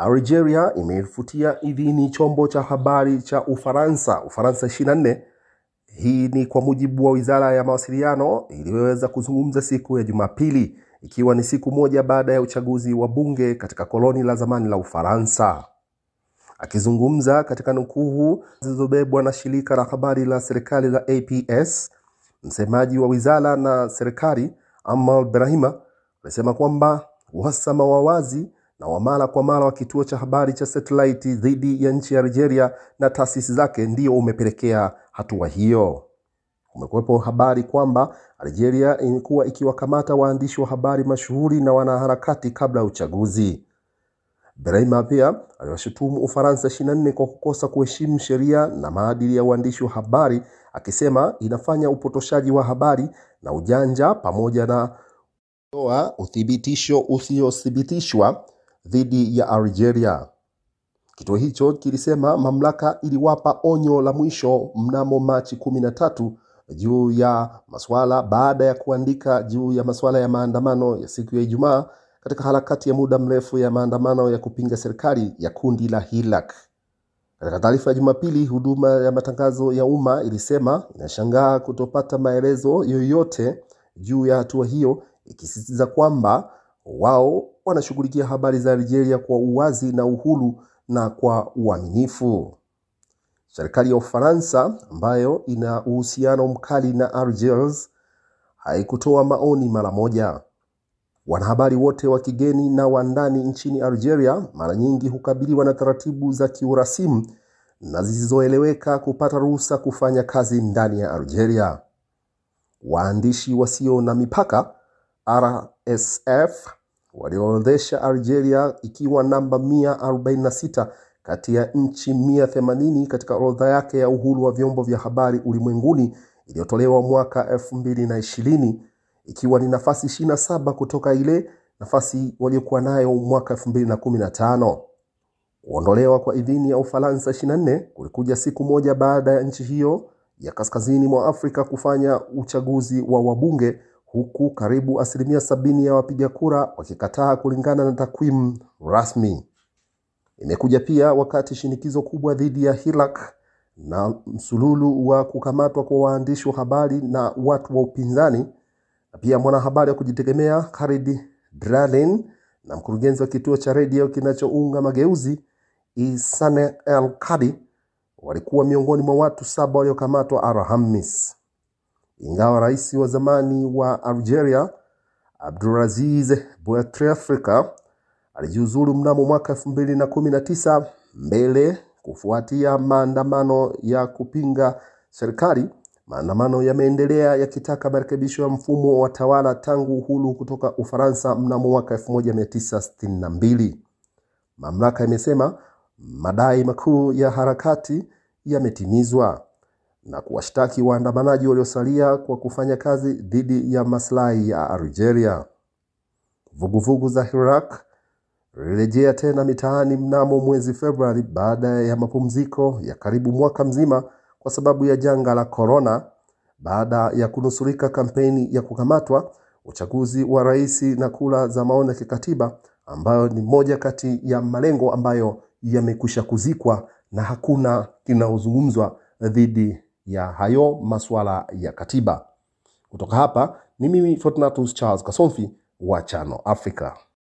Algeria imefutia idhini chombo cha habari cha Ufaransa, Ufaransa 24. Hii ni kwa mujibu wa wizara ya mawasiliano iliyoweza kuzungumza siku ya Jumapili, ikiwa ni siku moja baada ya uchaguzi wa bunge katika koloni la zamani la Ufaransa. Akizungumza katika nukuu zilizobebwa na shirika la habari la serikali la APS, msemaji wa wizara na serikali Amal Brahima alisema kwamba uhasama wa wazi na wa mara kwa mara wa kituo cha habari cha satelaiti dhidi ya nchi ya Algeria na taasisi zake ndio umepelekea hatua hiyo. Kumekuwepo habari kwamba Algeria ilikuwa ikiwakamata waandishi wa habari mashuhuri na wanaharakati kabla ya uchaguzi. Brahima pia aliwashutumu Ufaransa 24 kwa kukosa kuheshimu sheria na maadili ya uandishi wa habari, akisema inafanya upotoshaji wa habari na ujanja pamoja na kutoa uthibitisho usiothibitishwa dhidi ya Algeria. Kituo hicho kilisema mamlaka iliwapa onyo la mwisho mnamo Machi kumi na tatu juu ya masuala baada ya kuandika juu ya masuala ya maandamano ya siku ya Ijumaa katika harakati ya muda mrefu ya maandamano ya kupinga serikali ya kundi la Hilak. Katika taarifa ya Jumapili, huduma ya matangazo ya umma ilisema inashangaa kutopata maelezo yoyote juu ya hatua hiyo, ikisisitiza kwamba wao wanashughulikia habari za Algeria kwa uwazi na uhuru na kwa uaminifu. Serikali ya Ufaransa ambayo ina uhusiano mkali na Algiers haikutoa maoni mara moja. Wanahabari wote wa kigeni na wa ndani nchini Algeria mara nyingi hukabiliwa na taratibu za kiurasimu na zisizoeleweka kupata ruhusa kufanya kazi ndani ya Algeria. Waandishi wasio na mipaka RSF waliorodhesha Algeria ikiwa namba 146 kati ya nchi 180 katika orodha yake ya uhuru wa vyombo vya habari ulimwenguni iliyotolewa mwaka 2020 ikiwa ni nafasi 27 kutoka ile nafasi waliokuwa nayo mwaka 2015. Kuondolewa kwa idhini ya Ufaransa 24 kulikuja siku moja baada ya nchi hiyo ya kaskazini mwa Afrika kufanya uchaguzi wa wabunge huku karibu asilimia sabini ya wapiga kura wakikataa kulingana na takwimu rasmi. Imekuja pia wakati shinikizo kubwa dhidi ya Hilak na msululu wa kukamatwa kwa waandishi wa habari na watu wa upinzani na pia mwanahabari wa kujitegemea Khalid Dralin na mkurugenzi wa kituo cha redio kinachounga mageuzi Ihsan El Kadi walikuwa miongoni mwa watu saba waliokamatwa Alhamis. Ingawa rais wa zamani wa Algeria Abdulaziz Bouteflika alijiuzulu mnamo mwaka elfu mbili na kumi na tisa mbele kufuatia maandamano ya kupinga serikali. Maandamano yameendelea yakitaka marekebisho ya mfumo wa tawala tangu uhuru kutoka Ufaransa mnamo mwaka 1962. Mamlaka imesema madai makuu ya harakati yametimizwa na kuwashtaki waandamanaji waliosalia kwa kufanya kazi dhidi ya maslahi ya Algeria. Vuguvugu za Hirak lilirejea tena mitaani mnamo mwezi Februari baada ya mapumziko ya karibu mwaka mzima kwa sababu ya janga la korona, baada ya kunusurika kampeni ya kukamatwa, uchaguzi wa rais na kura za maoni ya kikatiba, ambayo ni moja kati ya malengo ambayo yamekwisha kuzikwa na hakuna kinaozungumzwa dhidi ya hayo masuala ya katiba. Kutoka hapa ni mimi Fortunatus Charles Kasomfi wa Chano Africa.